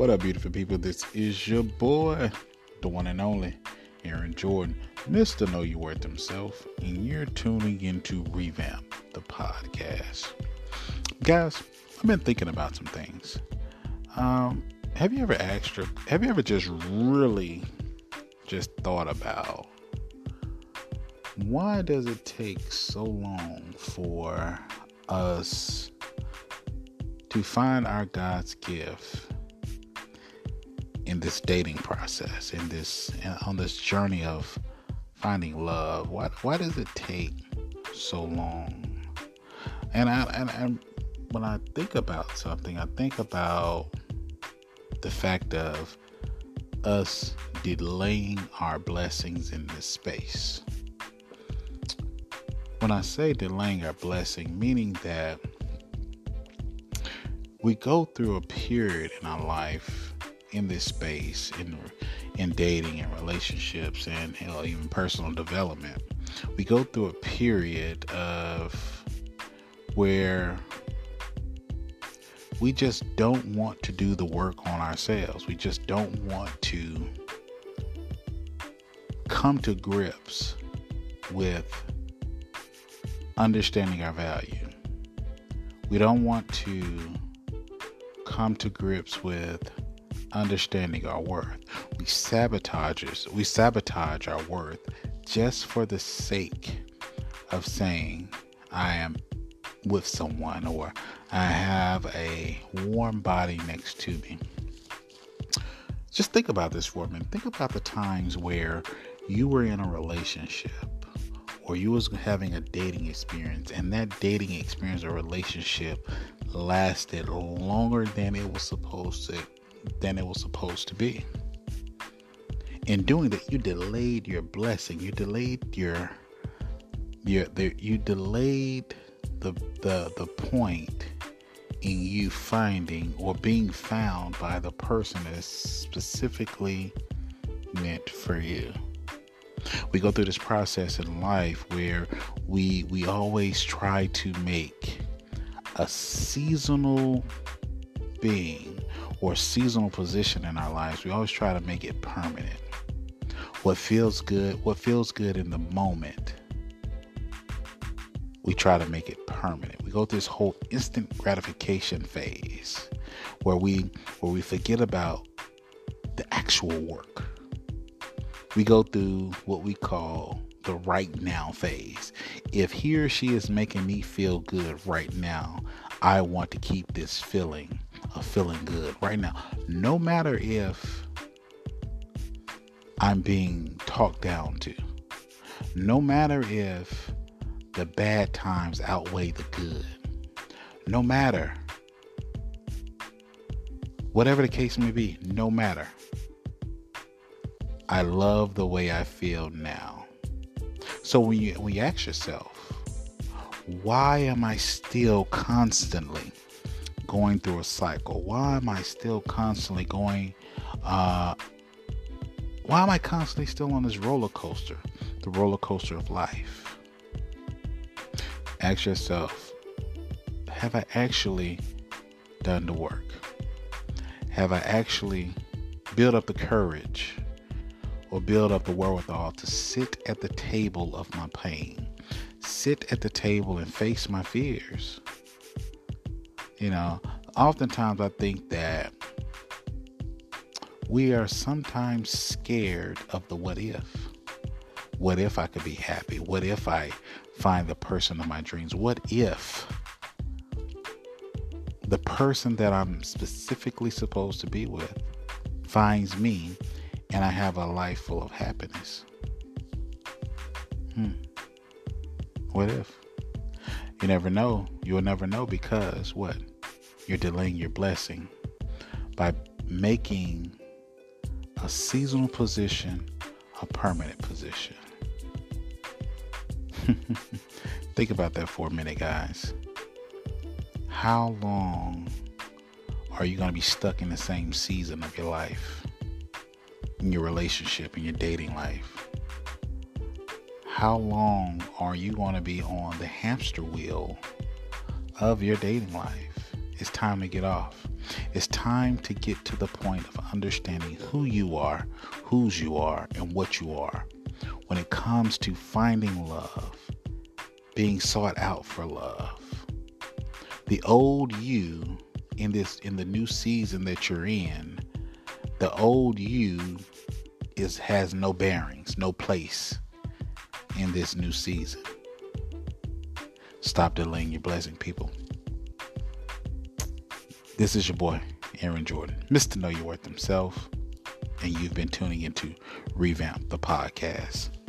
What up, beautiful people? This is your boy, the one and only Aaron Jordan, Mr. Know Your Worth himself, and you're tuning into Revamp, the podcast. Guys, I've been thinking about some things. Um, have you ever asked, have you ever just really just thought about why does it take so long for us to find our God's gift in this dating process, in this uh, on this journey of finding love? Why why does it take so long? And I and, and when I think about something, I think about the fact of us delaying our blessings in this space. When I say delaying our blessing, meaning that we go through a period in our life in this space in in dating and relationships and even personal development we go through a period of where we just don't want to do the work on ourselves. We just don't want to come to grips with understanding our value. We don't want to come to grips with understanding our worth. We sabotage we sabotage our worth just for the sake of saying I am with someone or I have a warm body next to me. Just think about this for a minute. Think about the times where you were in a relationship or you was having a dating experience and that dating experience or relationship lasted longer than it was supposed to than it was supposed to be. In doing that, you delayed your blessing. You delayed your your the, you delayed the the the point in you finding or being found by the person that's specifically meant for you. We go through this process in life where we we always try to make a seasonal being or seasonal position in our lives, we always try to make it permanent. What feels good, what feels good in the moment, we try to make it permanent. We go through this whole instant gratification phase where we where we forget about the actual work. We go through what we call the right now phase. If he or she is making me feel good right now, I want to keep this feeling of feeling good right now. No matter if I'm being talked down to, no matter if the bad times outweigh the good, no matter whatever the case may be, no matter. I love the way I feel now. So when you when you ask yourself, why am I still constantly going through a cycle? Why am I still constantly going? Uh, why am I constantly still on this roller coaster, the roller coaster of life? Ask yourself Have I actually done the work? Have I actually built up the courage or build up the wherewithal to sit at the table of my pain? Sit at the table and face my fears? You know, oftentimes I think that we are sometimes scared of the what if. What if I could be happy? What if I find the person of my dreams? What if the person that I'm specifically supposed to be with finds me and I have a life full of happiness? Hmm. What if? You never know. You'll never know because what? you're delaying your blessing by making a seasonal position a permanent position. Think about that for a minute, guys. How long are you going to be stuck in the same season of your life, in your relationship, in your dating life? How long are you going to be on the hamster wheel of your dating life? It's time to get off. It's time to get to the point of understanding who you are, whose you are, and what you are. When it comes to finding love, being sought out for love, the old you in this in the new season that you're in, the old you is has no bearings, no place in this new season. Stop delaying your blessing, people. This is your boy, Aaron Jordan, Mr. Know Your Worth himself, and you've been tuning into Revamp the Podcast.